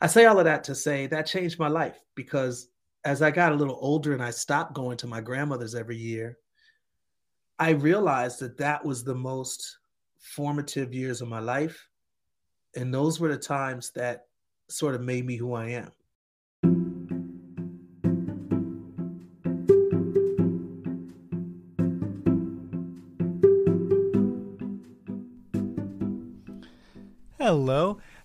I say all of that to say that changed my life because as I got a little older and I stopped going to my grandmother's every year, I realized that that was the most formative years of my life. And those were the times that sort of made me who I am.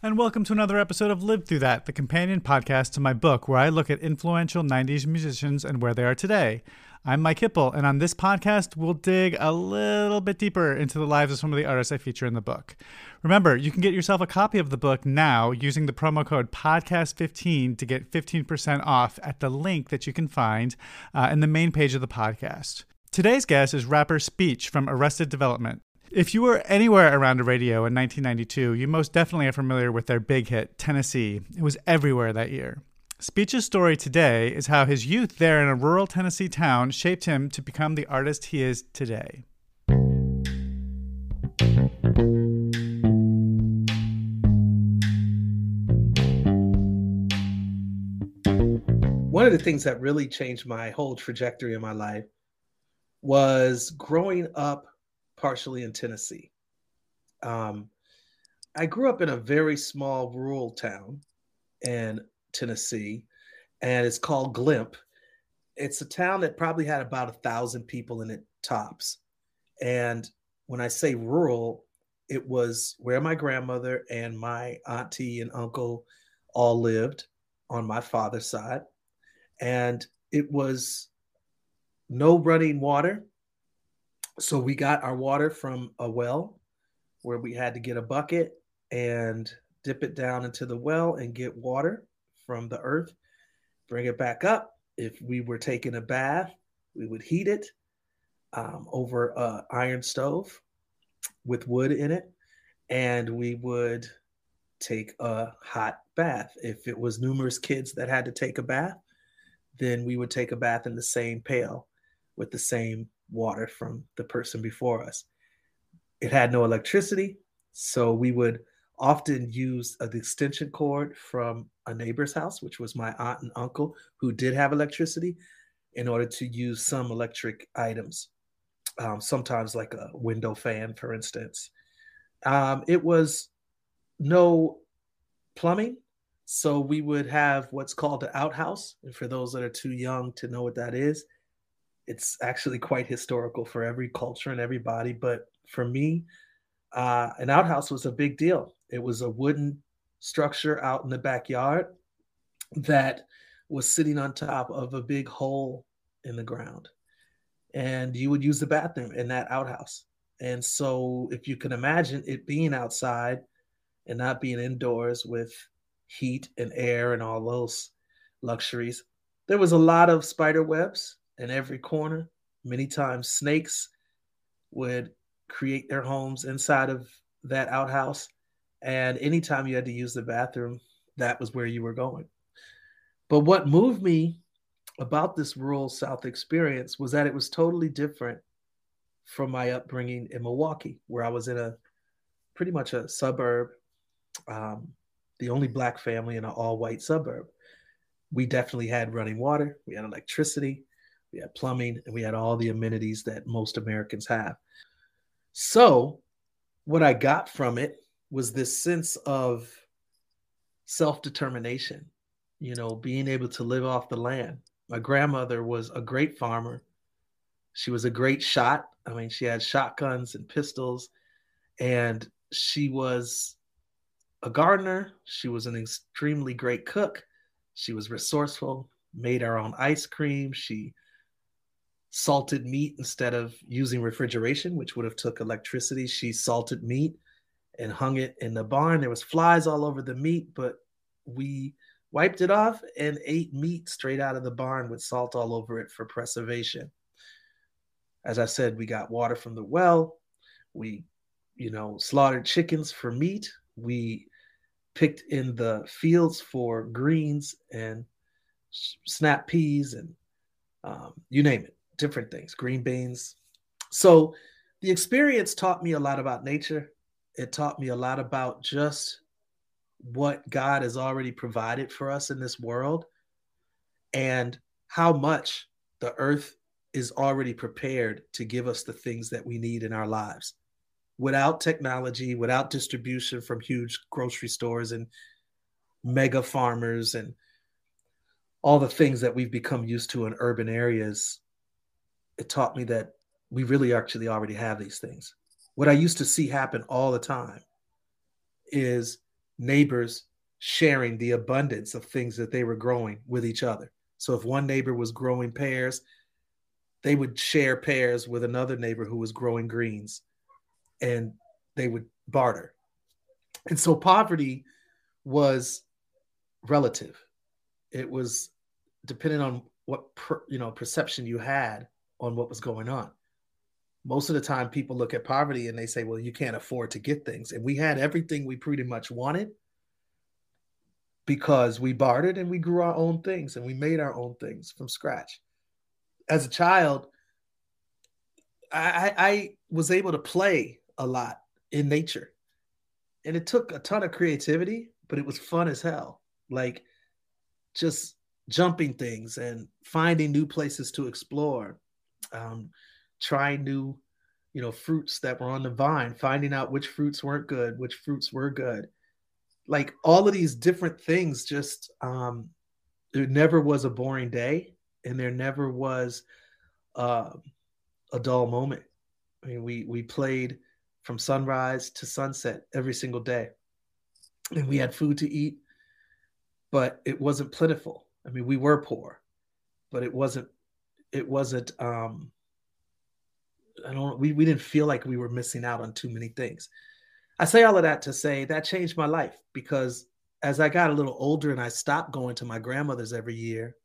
And welcome to another episode of Live Through That, the companion podcast to my book where I look at influential 90s musicians and where they are today. I'm Mike Hipple, and on this podcast, we'll dig a little bit deeper into the lives of some of the artists I feature in the book. Remember, you can get yourself a copy of the book now using the promo code PODCAST15 to get 15% off at the link that you can find uh, in the main page of the podcast. Today's guest is rapper Speech from Arrested Development. If you were anywhere around a radio in 1992, you most definitely are familiar with their big hit, Tennessee. It was everywhere that year. Speech's story today is how his youth there in a rural Tennessee town shaped him to become the artist he is today. One of the things that really changed my whole trajectory in my life was growing up partially in Tennessee. Um, I grew up in a very small rural town in Tennessee, and it's called Glimp. It's a town that probably had about a thousand people in it tops. And when I say rural, it was where my grandmother and my auntie and uncle all lived on my father's side. And it was no running water so we got our water from a well where we had to get a bucket and dip it down into the well and get water from the earth, bring it back up. If we were taking a bath, we would heat it um, over a iron stove with wood in it, and we would take a hot bath. If it was numerous kids that had to take a bath, then we would take a bath in the same pail with the same water from the person before us. It had no electricity, so we would often use an extension cord from a neighbor's house, which was my aunt and uncle who did have electricity, in order to use some electric items. Um, sometimes, like a window fan, for instance. Um, it was no plumbing, so we would have what's called an outhouse. And for those that are too young to know what that is, it's actually quite historical for every culture and everybody. But for me, uh, an outhouse was a big deal. It was a wooden structure out in the backyard that was sitting on top of a big hole in the ground. And you would use the bathroom in that outhouse. And so, if you can imagine it being outside and not being indoors with heat and air and all those luxuries, there was a lot of spider webs in every corner. Many times, snakes would create their homes inside of that outhouse. And anytime you had to use the bathroom, that was where you were going. But what moved me about this rural South experience was that it was totally different from my upbringing in Milwaukee, where I was in a pretty much a suburb, um, the only black family in an all white suburb. We definitely had running water, we had electricity, we had plumbing, and we had all the amenities that most Americans have. So, what I got from it was this sense of self determination, you know, being able to live off the land. My grandmother was a great farmer. She was a great shot. I mean, she had shotguns and pistols, and she was a gardener. She was an extremely great cook. She was resourceful, made her own ice cream. She salted meat instead of using refrigeration, which would have took electricity. She salted meat and hung it in the barn. There was flies all over the meat, but we wiped it off and ate meat straight out of the barn with salt all over it for preservation. As I said, we got water from the well. We, you know, slaughtered chickens for meat. We picked in the fields for greens and snap peas and um, you name it different things, green beans. So the experience taught me a lot about nature. It taught me a lot about just what God has already provided for us in this world and how much the earth is already prepared to give us the things that we need in our lives. Without technology, without distribution from huge grocery stores and mega farmers and all the things that we've become used to in urban areas, it taught me that we really actually already have these things. What I used to see happen all the time is neighbors sharing the abundance of things that they were growing with each other. So if one neighbor was growing pears, they would share pears with another neighbor who was growing greens and they would barter. And so poverty was relative. It was depending on what per, you know perception you had on what was going on. Most of the time, people look at poverty and they say, well, you can't afford to get things. And we had everything we pretty much wanted because we bartered and we grew our own things and we made our own things from scratch. As a child, I, I was able to play a lot in nature. And it took a ton of creativity, but it was fun as hell. Like just jumping things and finding new places to explore um, trying new, you know, fruits that were on the vine, finding out which fruits weren't good, which fruits were good. Like all of these different things, just um, there never was a boring day, and there never was uh, a dull moment. I mean, we we played from sunrise to sunset every single day, and we had food to eat, but it wasn't plentiful. I mean, we were poor, but it wasn't it wasn't um I don't we, we didn't feel like we were missing out on too many things. I say all of that to say that changed my life because as I got a little older and I stopped going to my grandmother's every year,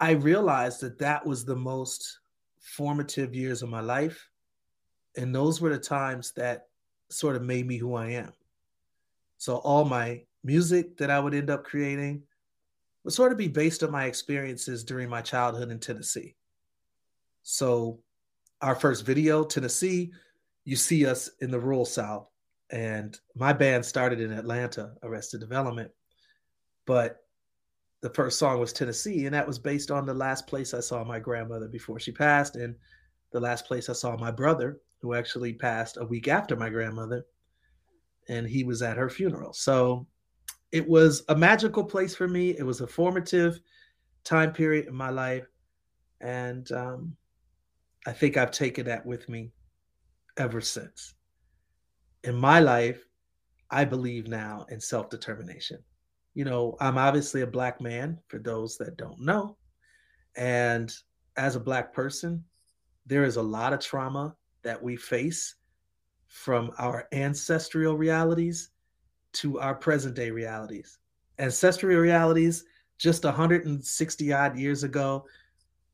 I realized that that was the most formative years of my life. And those were the times that sort of made me who I am. So all my music that I would end up creating, would sort of be based on my experiences during my childhood in Tennessee. So, our first video, Tennessee, you see us in the rural South. And my band started in Atlanta, Arrested Development. But the first song was Tennessee, and that was based on the last place I saw my grandmother before she passed, and the last place I saw my brother, who actually passed a week after my grandmother, and he was at her funeral. So it was a magical place for me. It was a formative time period in my life. And um, I think I've taken that with me ever since. In my life, I believe now in self determination. You know, I'm obviously a Black man, for those that don't know. And as a Black person, there is a lot of trauma that we face from our ancestral realities to our present day realities. Ancestral realities, just 160 odd years ago,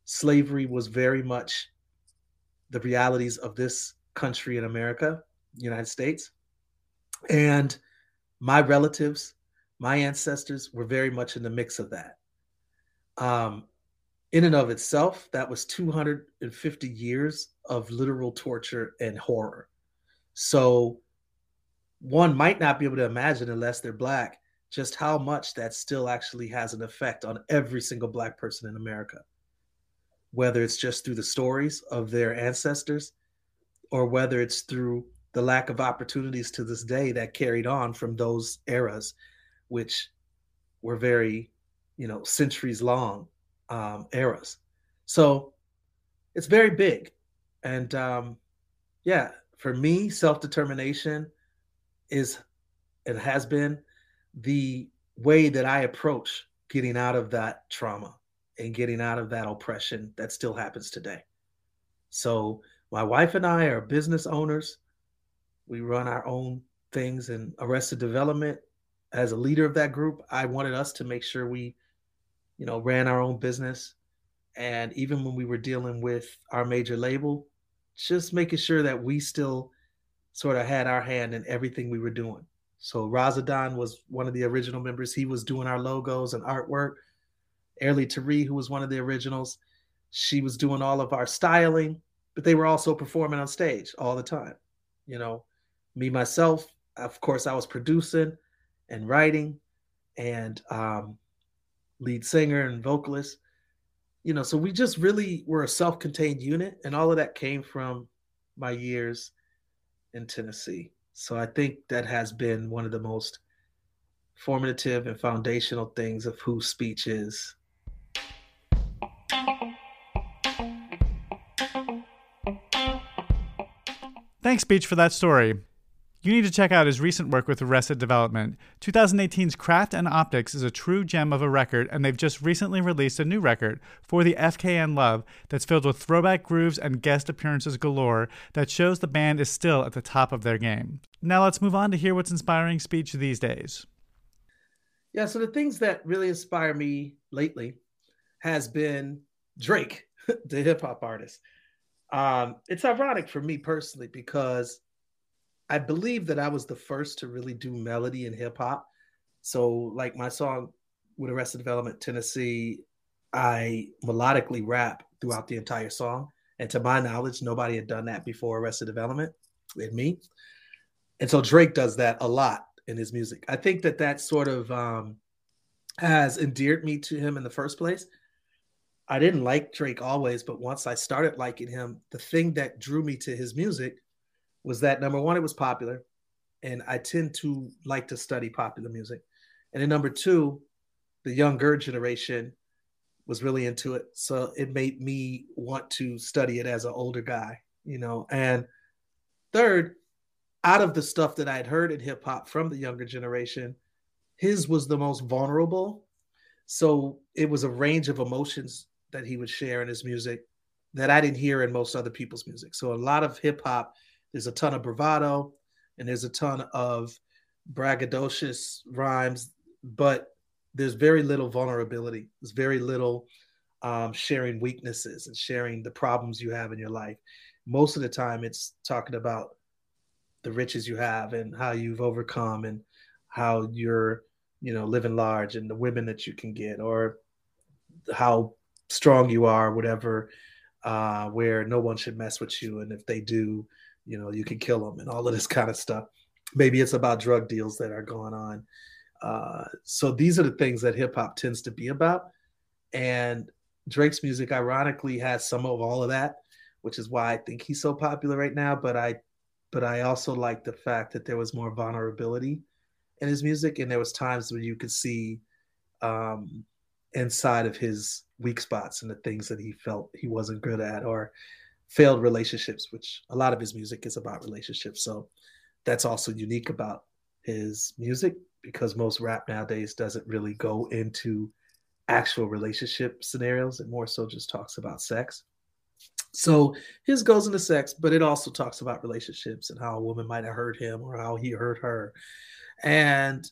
slavery was very much the realities of this country in America, United States. And my relatives, my ancestors were very much in the mix of that. Um, in and of itself, that was 250 years of literal torture and horror. So one might not be able to imagine unless they're black just how much that still actually has an effect on every single black person in America. Whether it's just through the stories of their ancestors or whether it's through the lack of opportunities to this day that carried on from those eras, which were very, you know, centuries long um, eras. So it's very big. And um, yeah, for me, self determination is and has been the way that I approach getting out of that trauma and getting out of that oppression that still happens today. So, my wife and I are business owners. We run our own things in arrested development. As a leader of that group, I wanted us to make sure we, you know, ran our own business. And even when we were dealing with our major label, just making sure that we still sort of had our hand in everything we were doing. So Rasa Don was one of the original members. He was doing our logos and artwork. Aerle Taree, who was one of the originals, she was doing all of our styling, but they were also performing on stage all the time. You know, me myself, of course, I was producing and writing and um, lead singer and vocalist. You know, so we just really were a self-contained unit, and all of that came from my years in Tennessee. So I think that has been one of the most formative and foundational things of who speech is. Thanks, Speech, for that story. You need to check out his recent work with Arrested Development. 2018's Craft and Optics is a true gem of a record, and they've just recently released a new record, For the FKN Love, that's filled with throwback grooves and guest appearances galore that shows the band is still at the top of their game. Now let's move on to hear what's inspiring speech these days. Yeah, so the things that really inspire me lately has been Drake, the hip hop artist. Um, it's ironic for me personally because I believe that I was the first to really do melody in hip hop. So, like my song with Arrested Development, Tennessee, I melodically rap throughout the entire song. And to my knowledge, nobody had done that before Arrested Development with me. And so Drake does that a lot in his music. I think that that sort of um, has endeared me to him in the first place. I didn't like Drake always, but once I started liking him, the thing that drew me to his music was that number one, it was popular, and I tend to like to study popular music. And then number two, the younger generation was really into it. So it made me want to study it as an older guy, you know. And third, out of the stuff that I had heard in hip hop from the younger generation, his was the most vulnerable. So it was a range of emotions that he would share in his music that I didn't hear in most other people's music. So a lot of hip hop there's a ton of bravado and there's a ton of braggadocious rhymes, but there's very little vulnerability. There's very little um, sharing weaknesses and sharing the problems you have in your life. Most of the time, it's talking about the riches you have and how you've overcome and how you're, you know, living large and the women that you can get or how strong you are, whatever, uh, where no one should mess with you. And if they do, you know you can kill them and all of this kind of stuff. Maybe it's about drug deals that are going on. Uh, so these are the things that hip hop tends to be about. And drake's music ironically has some of all of that which is why i think he's so popular right now. But i but i also like the fact that there was more vulnerability in his music. And there was times where you could see um, inside of his weak spots and the things that he felt he wasn't good at or failed relationships, which a lot of his music is about relationships. So that's also unique about his music because most rap nowadays doesn't really go into actual relationship scenarios. It more so just talks about sex. So his goes into sex, but it also talks about relationships and how a woman might have hurt him or how he hurt her. And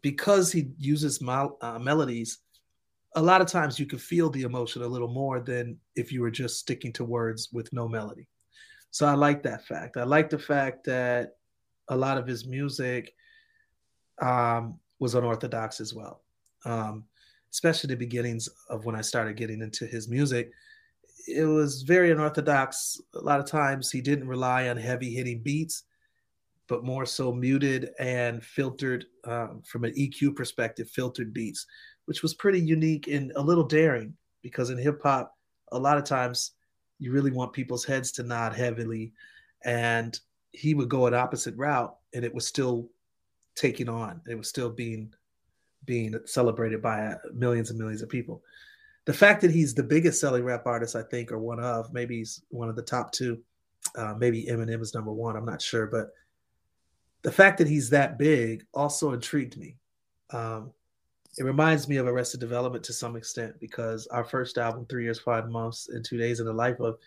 because he uses mel- uh, melodies a lot of times you can feel the emotion a little more than if you were just sticking to words with no melody. So I like that fact. I like the fact that a lot of his music um, was unorthodox as well. Um, especially the beginnings of when I started getting into his music, it was very unorthodox. A lot of times he didn't rely on heavy hitting beats, but more so muted and filtered um, from an EQ perspective, filtered beats, which was pretty unique and a little daring because in hip hop, a lot of times you really want people's heads to nod heavily. And he would go an opposite route and it was still taking on, it was still being being celebrated by uh, millions and millions of people. The fact that he's the biggest selling rap artist, I think, or one of, maybe he's one of the top two. Uh, maybe Eminem is number one. I'm not sure, but the fact that he's that big also intrigued me. Um, it reminds me of Arrested Development to some extent because our first album, Three Years, Five Months, and Two Days in the Life of,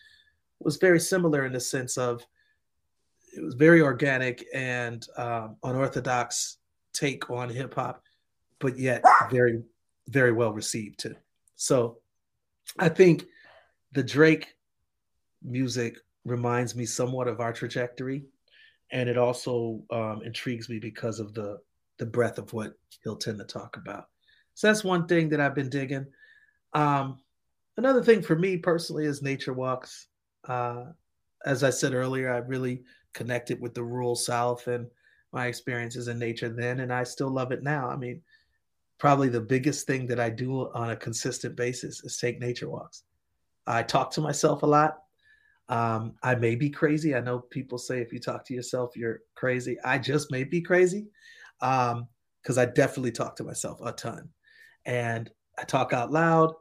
was very similar in the sense of it was very organic and um, unorthodox take on hip hop but yet very, very well received too. So I think the Drake music reminds me somewhat of our trajectory. And it also um, intrigues me because of the the breadth of what he'll tend to talk about. So that's one thing that I've been digging. Um, another thing for me personally is nature walks. Uh, as I said earlier, I really connected with the rural South and my experiences in nature then, and I still love it now. I mean, probably the biggest thing that I do on a consistent basis is take nature walks. I talk to myself a lot. Um, I may be crazy. I know people say if you talk to yourself, you're crazy. I just may be crazy because um, I definitely talk to myself a ton. And I talk out loud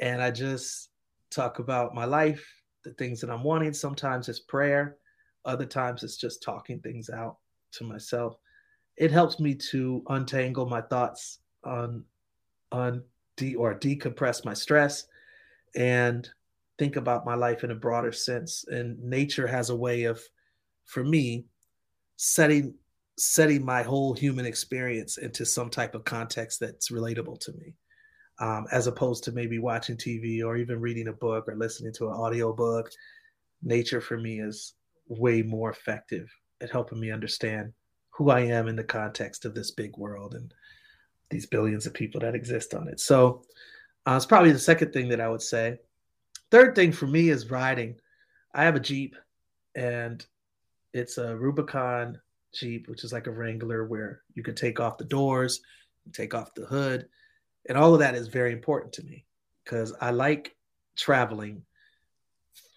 and I just talk about my life, the things that I'm wanting. Sometimes it's prayer, other times it's just talking things out to myself. It helps me to untangle my thoughts on on de or decompress my stress and think about my life in a broader sense and nature has a way of for me setting setting my whole human experience into some type of context that's relatable to me um, as opposed to maybe watching tv or even reading a book or listening to an audio book nature for me is way more effective at helping me understand who i am in the context of this big world and these billions of people that exist on it. So uh, it's probably the second thing that I would say. Third thing for me is riding. I have a Jeep and it's a Rubicon Jeep, which is like a Wrangler where you can take off the doors, take off the hood. And all of that is very important to me because I like traveling.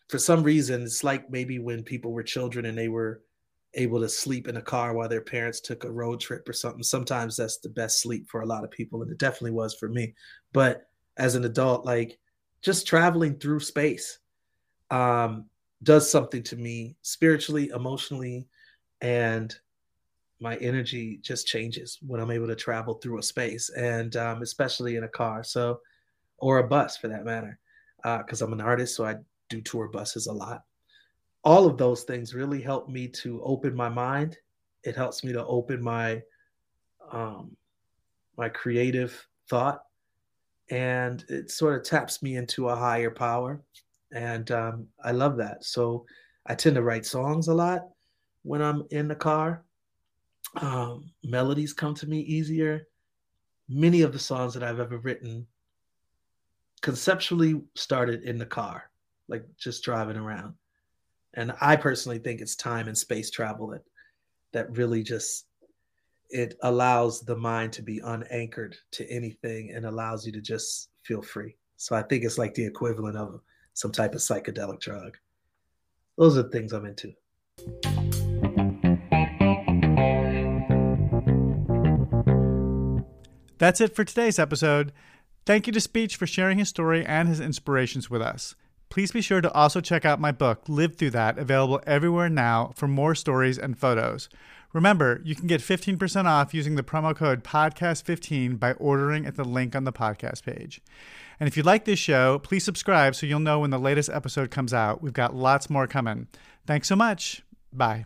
For some reason, it's like maybe when people were children and they were able to sleep in a car while their parents took a road trip or something. Sometimes that's the best sleep for a lot of people, and it definitely was for me. But as an adult, like just traveling through space um, does something to me spiritually, emotionally, and my energy just changes when I'm able to travel through a space, and um, especially in a car, so or a bus for that matter, because uh, I'm an artist, so I do tour buses a lot all of those things really help me to open my mind. It helps me to open my um, my creative thought, and it sort of taps me into a higher power, and um, I love that. So I tend to write songs a lot when I'm in the car. Um, melodies come to me easier. Many of the songs that I've ever written conceptually started in the car, like just driving around. And i personally think it's time and space travel that that really just it allows the mind to be unanchored to anything and allows you to just feel free. So i think it's like the equivalent of some type of psychedelic drug. Those are the things i'm into that's it for today's episode thank you to speech for sharing his story and his inspirations with us Please be sure to also check out my book, Live Through That, available everywhere now for more stories and photos. Remember, you can get 15% off using the promo code podcast15 by ordering at the link on the podcast page. And if you like this show, please subscribe so you'll know when the latest episode comes out. We've got lots more coming. Thanks so much. Bye.